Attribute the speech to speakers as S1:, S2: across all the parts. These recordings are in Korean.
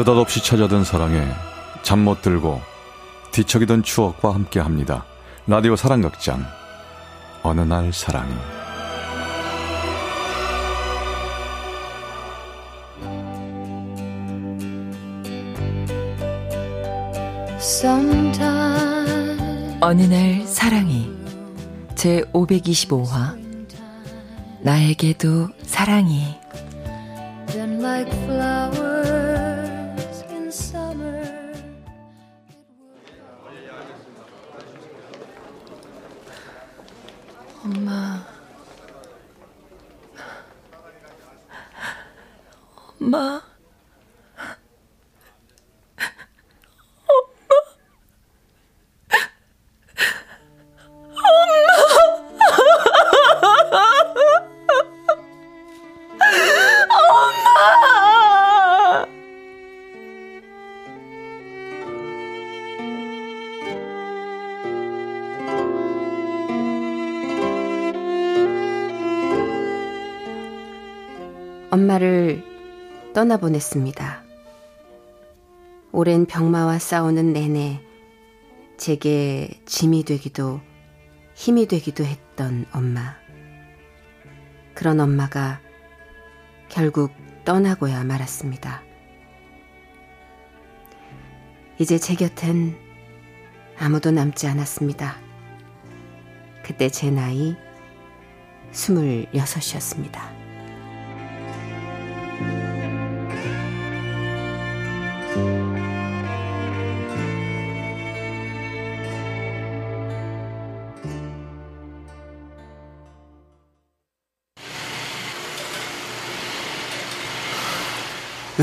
S1: 느닷없이 찾아든 사랑에 잠 못 들고 뒤척이던 추억과 함께 합니다. 라디오 사랑극장. 어느 날 사랑이.
S2: 어느 날 사랑이. 제 525화. 나에게도 사랑이 엄마. 엄마
S3: 엄마를 떠나보냈습니다. 오랜 병마와 싸우는 내내 제게 짐이 되기도 힘이 되기도 했던 엄마. 그런 엄마가 결국 떠나고야 말았습니다. 이제 제 곁엔 아무도 남지 않았습니다. 그때 제 나이 스물여섯이었습니다.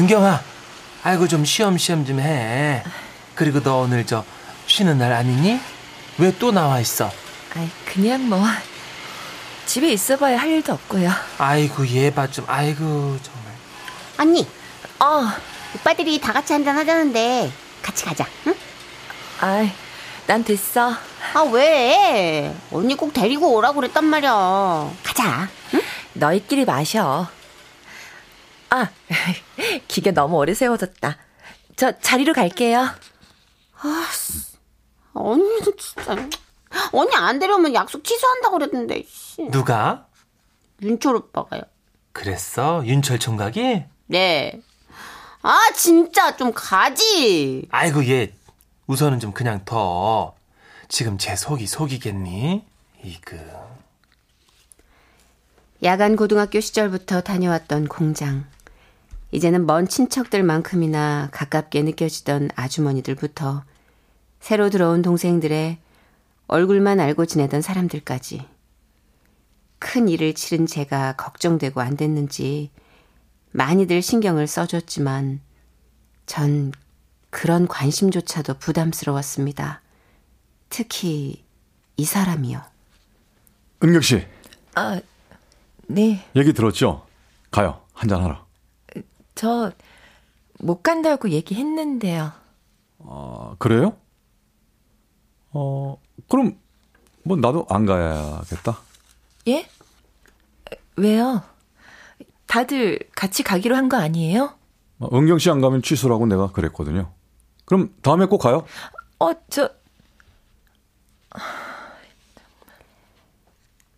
S4: 은경아, 아이고 좀 쉬엄쉬엄 좀 해. 그리고 너 오늘 저 쉬는 날 아니니? 왜 또 나와 있어?
S2: 아이 그냥 뭐 집에 있어봐야 할 일도 없고요.
S4: 아이고 얘봐 좀. 아이고 정말.
S3: 언니,
S2: 어,
S3: 오빠들이 다 같이 한잔 하자는데 같이 가자. 응?
S2: 아이 난 됐어.
S3: 아 왜? 언니 꼭 데리고 오라고 그랬단 말이야. 가자. 응?
S2: 너희끼리 마셔. 아, 기계 너무 오래 세워졌다. 저 자리로 갈게요.
S3: 아, 언니 진짜. 언니 안 데려오면 약속 취소한다고 그랬는데. 씨.
S4: 누가?
S3: 윤철 오빠가요.
S4: 그랬어? 윤철 총각이?
S3: 네. 아 진짜 좀 가지.
S4: 아이고 얘 우선은 좀 그냥 더. 지금 제 속이 속이겠니? 이그.
S3: 야간 고등학교 시절부터 다녀왔던 공장. 이제는 먼 친척들만큼이나 가깝게 느껴지던 아주머니들부터 새로 들어온 동생들의 얼굴만 알고 지내던 사람들까지 큰 일을 치른 제가 걱정되고 안 됐는지 많이들 신경을 써줬지만 전 그런 관심조차도 부담스러웠습니다. 특히 이 사람이요.
S1: 은경 씨
S2: 아, 네.
S1: 얘기 들었죠? 가요 한잔 하러.
S2: 저 못 간다고 얘기했는데요.
S1: 아 그래요? 어 그럼 뭐 나도 안 가야겠다.
S2: 예? 왜요? 다들 같이 가기로 한 거 아니에요?
S1: 어, 은경 씨 안 가면 취소라고 내가 그랬거든요. 그럼 다음에 꼭 가요.
S2: 어, 저,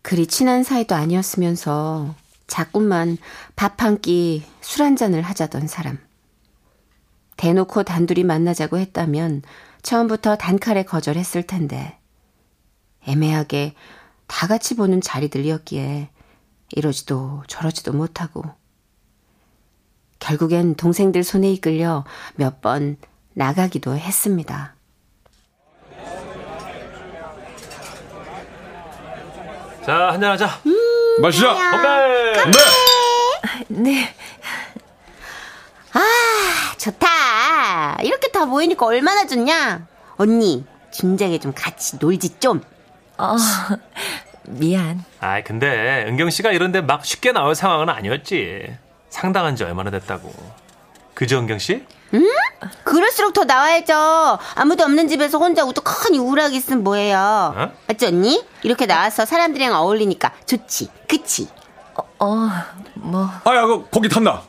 S3: 그리 친한 사이도 아니었으면서 자꾸만 밥 한 끼, 술 한 잔을 하자던 사람. 대놓고 단둘이 만나자고 했다면 처음부터 단칼에 거절했을 텐데 애매하게 다 같이 보는 자리들이었기에 이러지도 저러지도 못하고 결국엔 동생들 손에 이끌려 몇 번 나가기도 했습니다.
S4: 자 한잔하자.
S1: 마시자.
S4: 건배.
S1: 건배.
S2: 네.
S3: 아, 좋다. 이렇게 다 모이니까 얼마나 좋냐? 언니, 진작에 좀 같이 놀지 좀.
S2: 어, 미안.
S4: 아 근데 은경 씨가 이런데 막 쉽게 나올 상황은 아니었지. 상당한 지 얼마나 됐다고. 그죠 은경 씨?
S3: 그럴수록 더 나와야죠. 아무도 없는 집에서 혼자 우뚝하니 우울하게 있으면 뭐예요?
S4: 어?
S3: 맞지 언니? 이렇게 나와서 사람들이랑 어울리니까 좋지. 그치?
S2: 어, 뭐.
S1: 아야 그 고기 탔나?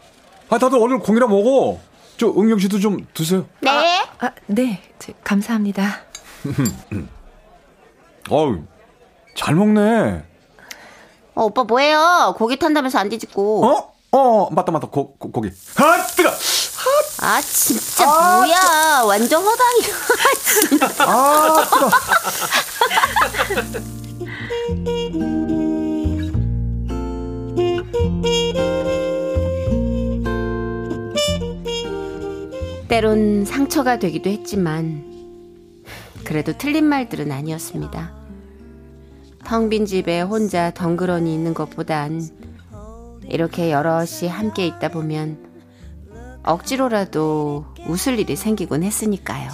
S1: 아 다들 오늘 공이라 먹어. 저 응영 씨도 좀 드세요.
S3: 네.
S2: 아, 네, 저, 감사합니다.
S1: 어우, 잘 먹네.
S3: 어, 오빠 뭐해요? 고기 탄다면서 안 뒤집고.
S1: 어? 어, 맞다, 맞다. 고, 고, 고기. 아, 뜨거!
S3: 아 진짜 뭐야? 완전 허당이야.
S1: 아, 뜨거!
S3: 때론 상처가 되기도 했지만 그래도 틀린 말들은 아니었습니다. 텅 빈 집에 혼자 덩그러니 있는 것보단 이렇게 여럿이 함께 있다 보면 억지로라도 웃을 일이 생기곤 했으니까요.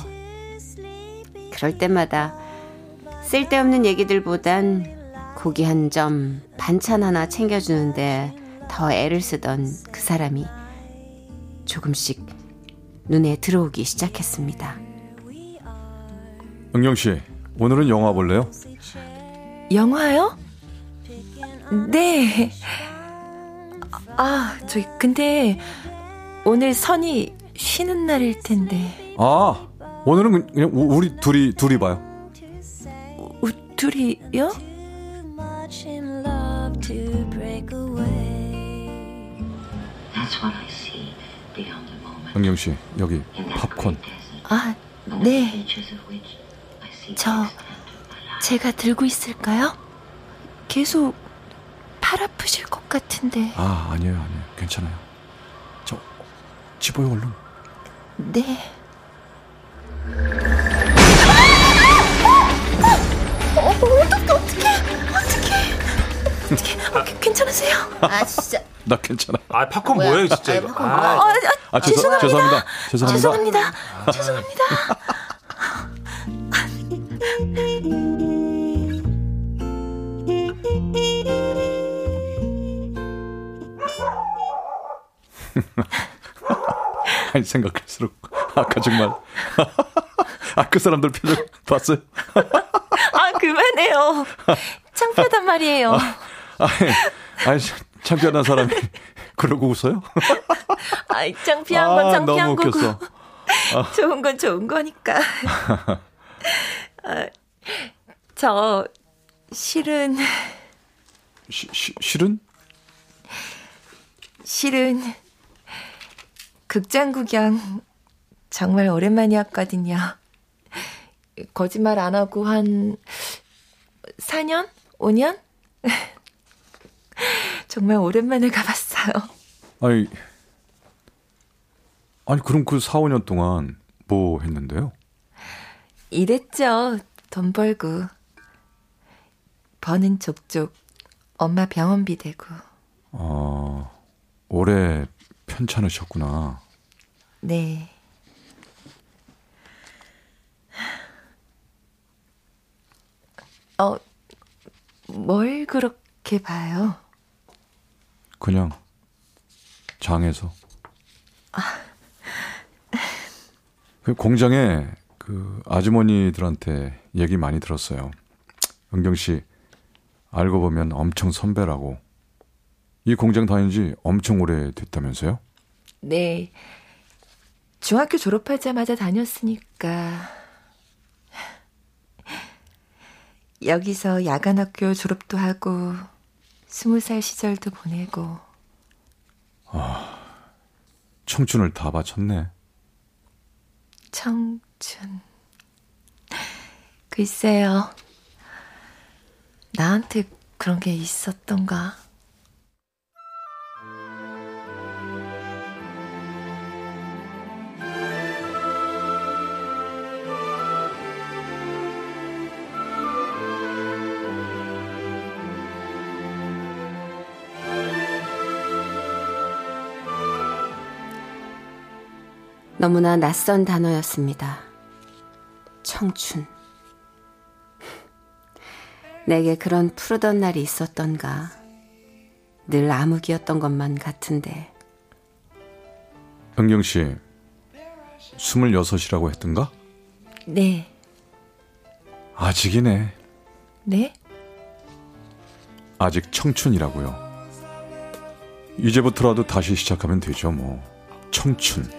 S3: 그럴 때마다 쓸데없는 얘기들보단 고기 한 점, 반찬 하나 챙겨주는데 더 애를 쓰던 그 사람이 조금씩 눈에 들어오기 시작했습니다.
S1: 응영 씨, 오늘은 영화 볼래요?
S2: 영화요? 네. 아, 저기 근데 오늘 선이 쉬는 날일 텐데
S1: 아, 오늘은 그냥 우- 우리 둘이, 둘이 봐요.
S2: 우, 둘이요?
S1: 응영 씨, 여기 팝콘.
S2: 아, 네. 저-. 제가 들고 있을까요? 계속 팔 아프실 것 같은데.
S1: 아, 아니에요, 아니에요. 괜찮아요. 저, 집어요, 얼른.
S2: 네. 어, 어떡해, 어떡해, 어떡해. 어떡해. 어, 괜- 괜찮으세요?
S3: 아 진짜
S1: 나 괜찮아.
S4: 아 팝콘
S3: 뭐야?
S4: 진짜 이거.
S3: 팝콘
S4: 아,
S3: 뭐야?
S2: 아, 아,
S1: 아, 죄송,
S2: 죄송합니다.
S1: 죄송합니다. 죄송합니다.
S2: 죄송합니다.
S1: 아니, 생각할수록. 아까 정말. 아, 그 사람들 표정 봤어요?
S2: 아, 그만해요. 창피하단 말이에요.
S1: 아니, 아니, 창피한 사람이 그러고 웃어요?
S2: 아, 창피한 건
S1: 아,
S2: 창피한
S1: 너무
S2: 거고.
S1: 웃겼어.
S2: 좋은 건 좋은 거니까. 아, 저 실은
S1: 시, 시, 실은?
S2: 실은 극장 구경 정말 오랜만이었거든요. 거짓말 안 하고 한 4년? 5년? 정말 오랜만에 가봤어요.
S1: 아니, 아니, 그럼 그 4, 5년 동안 뭐 했는데요?
S2: 이랬죠. 돈 벌고. 버는 족족 엄마 병원비 대고.
S1: 어, 오래 편찮으셨구나.
S2: 네. 어, 뭘 그렇게 봐요?
S1: 그냥, 장에서. 그 공장에 그 아주머니들한테 얘기 많이 들었어요. 은경 씨, 알고 보면 엄청 선배라고. 이 공장 다닌 지 엄청 오래 됐다면서요?
S2: 네. 중학교 졸업하자마자 다녔으니까. 여기서 야간학교 졸업도 하고, 스무 살 시절도 보내고,
S1: 청춘을 다 바쳤네.
S2: 청춘. 글쎄요. 나한테 그런 게 있었던가?
S3: 너무나 낯선 단어였습니다. 청춘. 내게 그런 푸르던 날이 있었던가. 늘 암흑이었던 것만 같은데.
S1: 은경 씨, 26이라고 했던가?
S2: 네.
S1: 아직이네.
S2: 네?
S1: 아직 청춘이라고요. 이제부터라도 다시 시작하면 되죠, 뭐. 청춘.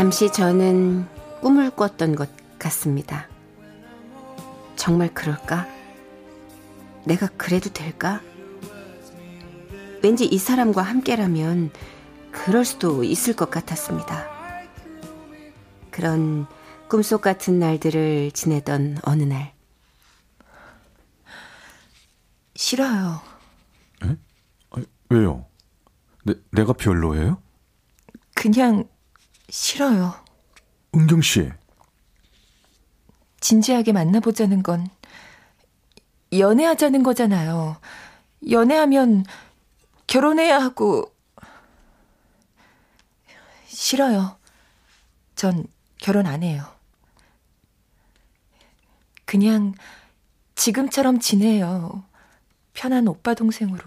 S3: 잠시 저는 꿈을 꿨던 것 같습니다. 정말 그럴까? 내가 그래도 될까? 왠지 이 사람과 함께라면 그럴 수도 있을 것 같았습니다. 그런 꿈속 같은 날들을 지내던 어느 날.
S2: 싫어요.
S1: 아니, 왜요? 내, 내가 별로예요?
S2: 그냥 싫어요.
S1: 은경 씨.
S2: 진지하게 만나보자는 건 연애하자는 거잖아요. 연애하면 결혼해야 하고 싫어요. 전 결혼 안 해요. 그냥 지금처럼 지내요. 편한 오빠 동생으로.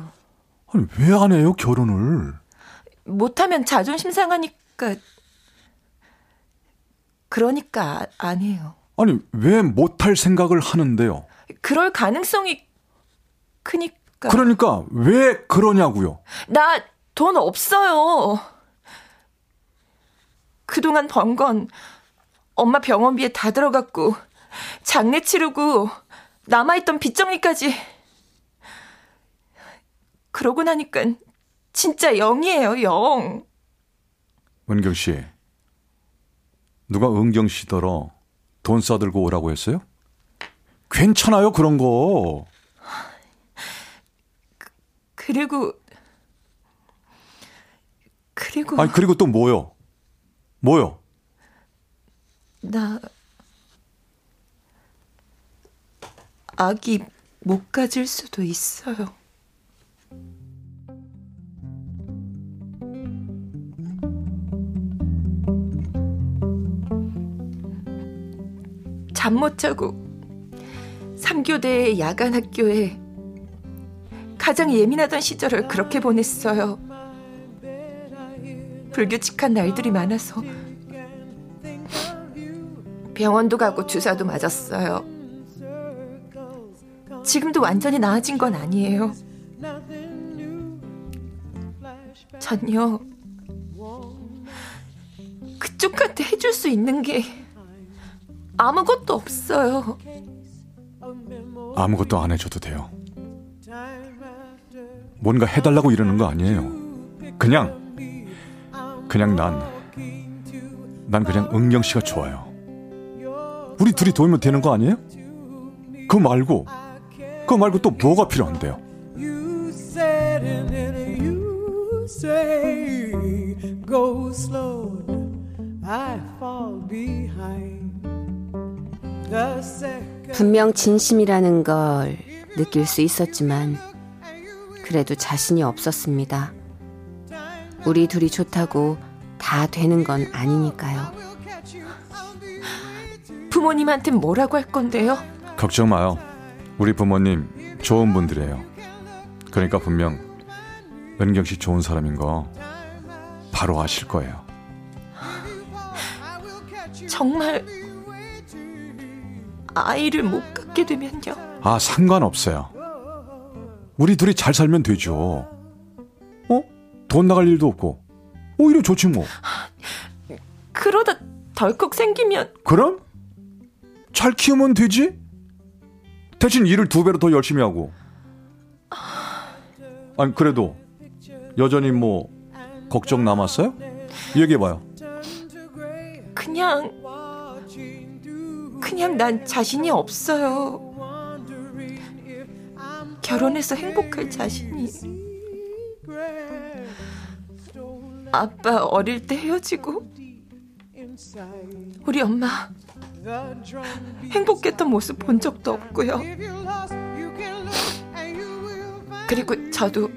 S1: 아니, 왜 안 해요, 결혼을?
S2: 못하면 자존심 상하니까 그러니까 안 해요.
S1: 아니, 왜 못할 생각을 하는데요?
S2: 그럴 가능성이 크니까.
S1: 그러니까 왜 그러냐고요?
S2: 나 돈 없어요. 그동안 번 건 엄마 병원비에 다 들어갔고 장례 치르고 남아있던 빚 정리까지 그러고 나니까 진짜 영이에요 영.
S1: 은경 씨. 누가 은경 씨더러 돈 싸들고 오라고 했어요? 괜찮아요, 그런 거.
S2: 그리고 그리고
S1: 아니, 그리고 또 뭐요? 뭐요?
S2: 나 아기 못 가질 수도 있어요. 잠 못 자고 3교대의 야간 학교에 가장 예민하던 시절을 그렇게 보냈어요. 불규칙한 날들이 많아서 병원도 가고 주사도 맞았어요. 지금도 완전히 나아진 건 아니에요. 전요. 그쪽한테 해줄 수 있는 게 아무것도 없어요.
S1: 아무것도 안 해줘도 돼요. 뭔가 해달라고 이러는 거 아니에요. 그냥, 그냥 난, 난 그냥 은경 씨가 좋아요. 우리 둘이 도우면 되는 거 아니에요? 그거 말고, 그거 말고 또 뭐가 필요한데요?
S5: You said and then you say go slow. I fall behind.
S3: 분명 진심이라는 걸 느낄 수 있었지만 그래도 자신이 없었습니다. 우리 둘이 좋다고 다 되는 건 아니니까요.
S2: 부모님한테 뭐라고 할 건데요?
S1: 걱정 마요. 우리 부모님 좋은 분들이에요. 그러니까 분명 은경 씨 좋은 사람인 거 바로 아실 거예요.
S2: 정말 아이를 못 갖게 되면요.
S1: 아, 상관없어요. 우리 둘이 잘 살면 되죠. 어? 돈 나갈 일도 없고. 오히려 좋지 뭐.
S2: 그러다 덜컥 생기면
S1: 그럼? 잘 키우면 되지? 대신 일을 두 배로 더 열심히 하고. 아니, 그래도 여전히 뭐, 걱정 남았어요? 얘기해봐요.
S2: 그냥 그냥 난 자신이 없어요. 결혼해서 행복할 자신이. 아빠 어릴 때 헤어지고 우리 엄마 행복했던 모습 본 적도 없고요. 그리고 저도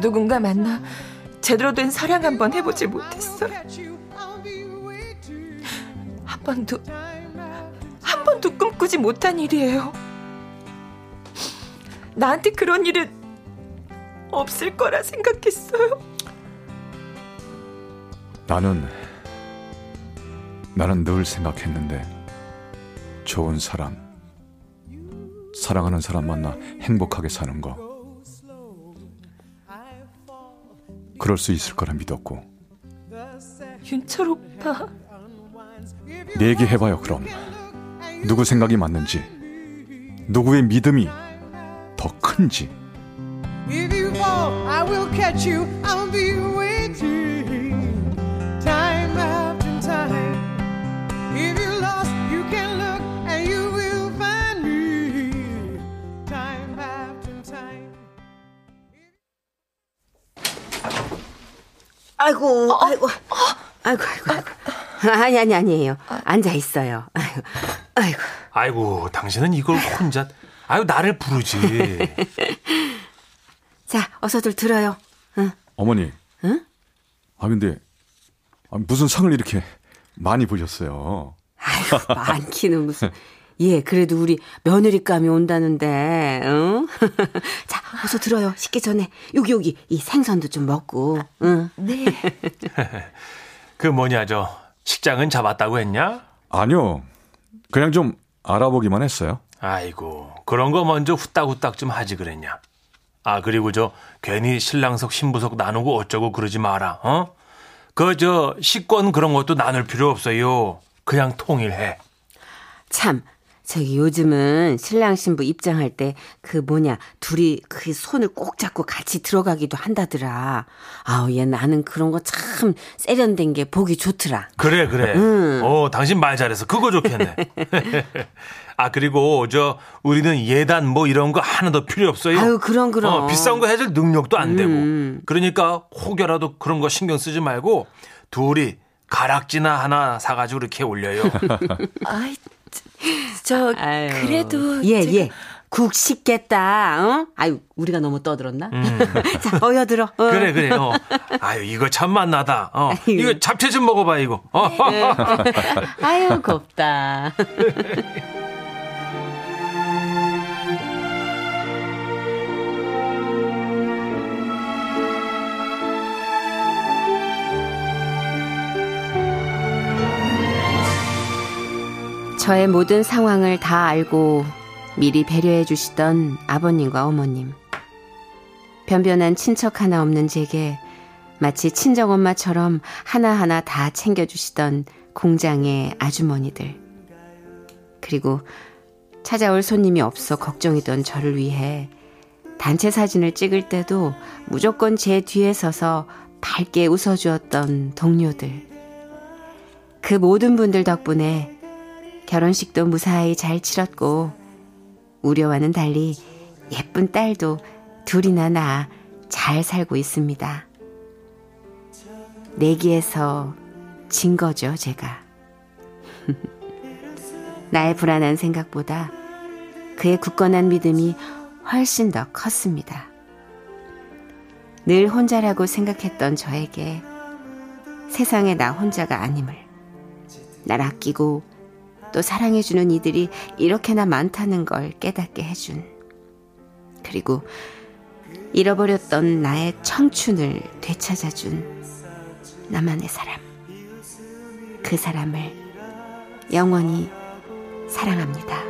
S2: 누군가 만나 제대로 된 사랑 한번 해보질 못했어요. 한 번도 한 번도 꿈꾸지 못한 일이에요. 나한테 그런 일은 없을 거라 생각했어요.
S1: 나는, 나는 늘 생각했는데, 좋은 사람, 사랑하는 사람 만나 행복하게 사는 거. 그럴 수 있을 거라 믿었고.
S2: 윤철 오빠.
S1: 얘기해봐요, 그럼. 누구 생각이 맞는지, 누구의 믿음이 더 큰지.
S5: If you fall, I will catch you. I'll be waiting. Time after time. If you're lost, you can look and you will find me. Time after time.
S3: 아이고, 아이고, 아이고, 아이고, 아이고. 아니, 아니, 아니에요. 앉아 있어요. 아이고, 아이고.
S4: 아이고, 당신은 이걸 혼자, 아유, 나를 부르지.
S3: 자, 어서들 들어요. 응.
S1: 어머니.
S3: 응?
S1: 아, 근데, 아, 무슨 상을 이렇게 많이 보셨어요?
S3: 아이고, 많기는 무슨. 예, 그래도 우리 며느리감이 온다는데, 응? 자, 어서 들어요. 식기 전에. 여기, 여기, 이 생선도 좀 먹고, 응.
S2: 네.
S4: 그 뭐냐, 저, 식장은 잡았다고 했냐?
S1: 아니요. 그냥 좀 알아보기만 했어요.
S4: 아이고, 그런 거 먼저 후딱후딱 좀 하지 그랬냐. 아, 그리고 저, 괜히 신랑석 신부석 나누고 어쩌고 그러지 마라, 어? 그, 저, 식권 그런 것도 나눌 필요 없어요. 그냥 통일해.
S3: 참, 저기 요즘은 신랑 신부 입장할 때 그 뭐냐, 둘이 그 손을 꼭 잡고 같이 들어가기도 한다더라. 아우, 얘 나는 그런 거 참 세련된 게 보기 좋더라.
S4: 그래, 그래. 어, 당신 말 잘해서 그거 좋겠네. 아, 그리고 저, 우리는 예단 뭐 이런 거 하나도 필요 없어요.
S3: 아유, 그럼, 그럼.
S4: 어, 비싼 거 해줄 능력도 안 되고. 그러니까 혹여라도 그런 거 신경 쓰지 말고 둘이 가락지나 하나 사가지고 이렇게 올려요.
S2: 아이, 저, 저
S3: 아유.
S2: 그래도.
S3: 예,
S2: 제가-
S3: 예. 국 식겠다, 어? 아유, 우리가 너무 떠들었나? 자, 어여 들어. 어.
S4: 그래, 그래. 어. 아유, 이거 참 맛나다. 어.
S3: 아유.
S4: 이거 잡채 좀 먹어봐, 이거. 어.
S3: 아유, 곱다. 저의 모든 상황을 다 알고 미리 배려해 주시던 아버님과 어머님. 변변한 친척 하나 없는 제게 마치 친정엄마처럼 하나하나 다 챙겨주시던 공장의 아주머니들. 그리고 찾아올 손님이 없어 걱정이던 저를 위해 단체 사진을 찍을 때도 무조건 제 뒤에 서서 밝게 웃어주었던 동료들. 그 모든 분들 덕분에 결혼식도 무사히 잘 치렀고, 우려와는 달리 예쁜 딸도 둘이나 낳아 잘 살고 있습니다. 내기에서 진 거죠, 제가. 나의 불안한 생각보다 그의 굳건한 믿음이 훨씬 더 컸습니다. 늘 혼자라고 생각했던 저에게 세상에 나 혼자가 아님을, 날 아끼고 또 사랑해주는 이들이 이렇게나 많다는 걸 깨닫게 해준, 그리고 잃어버렸던 나의 청춘을 되찾아준 나만의 사람. 그 사람을 영원히 사랑합니다.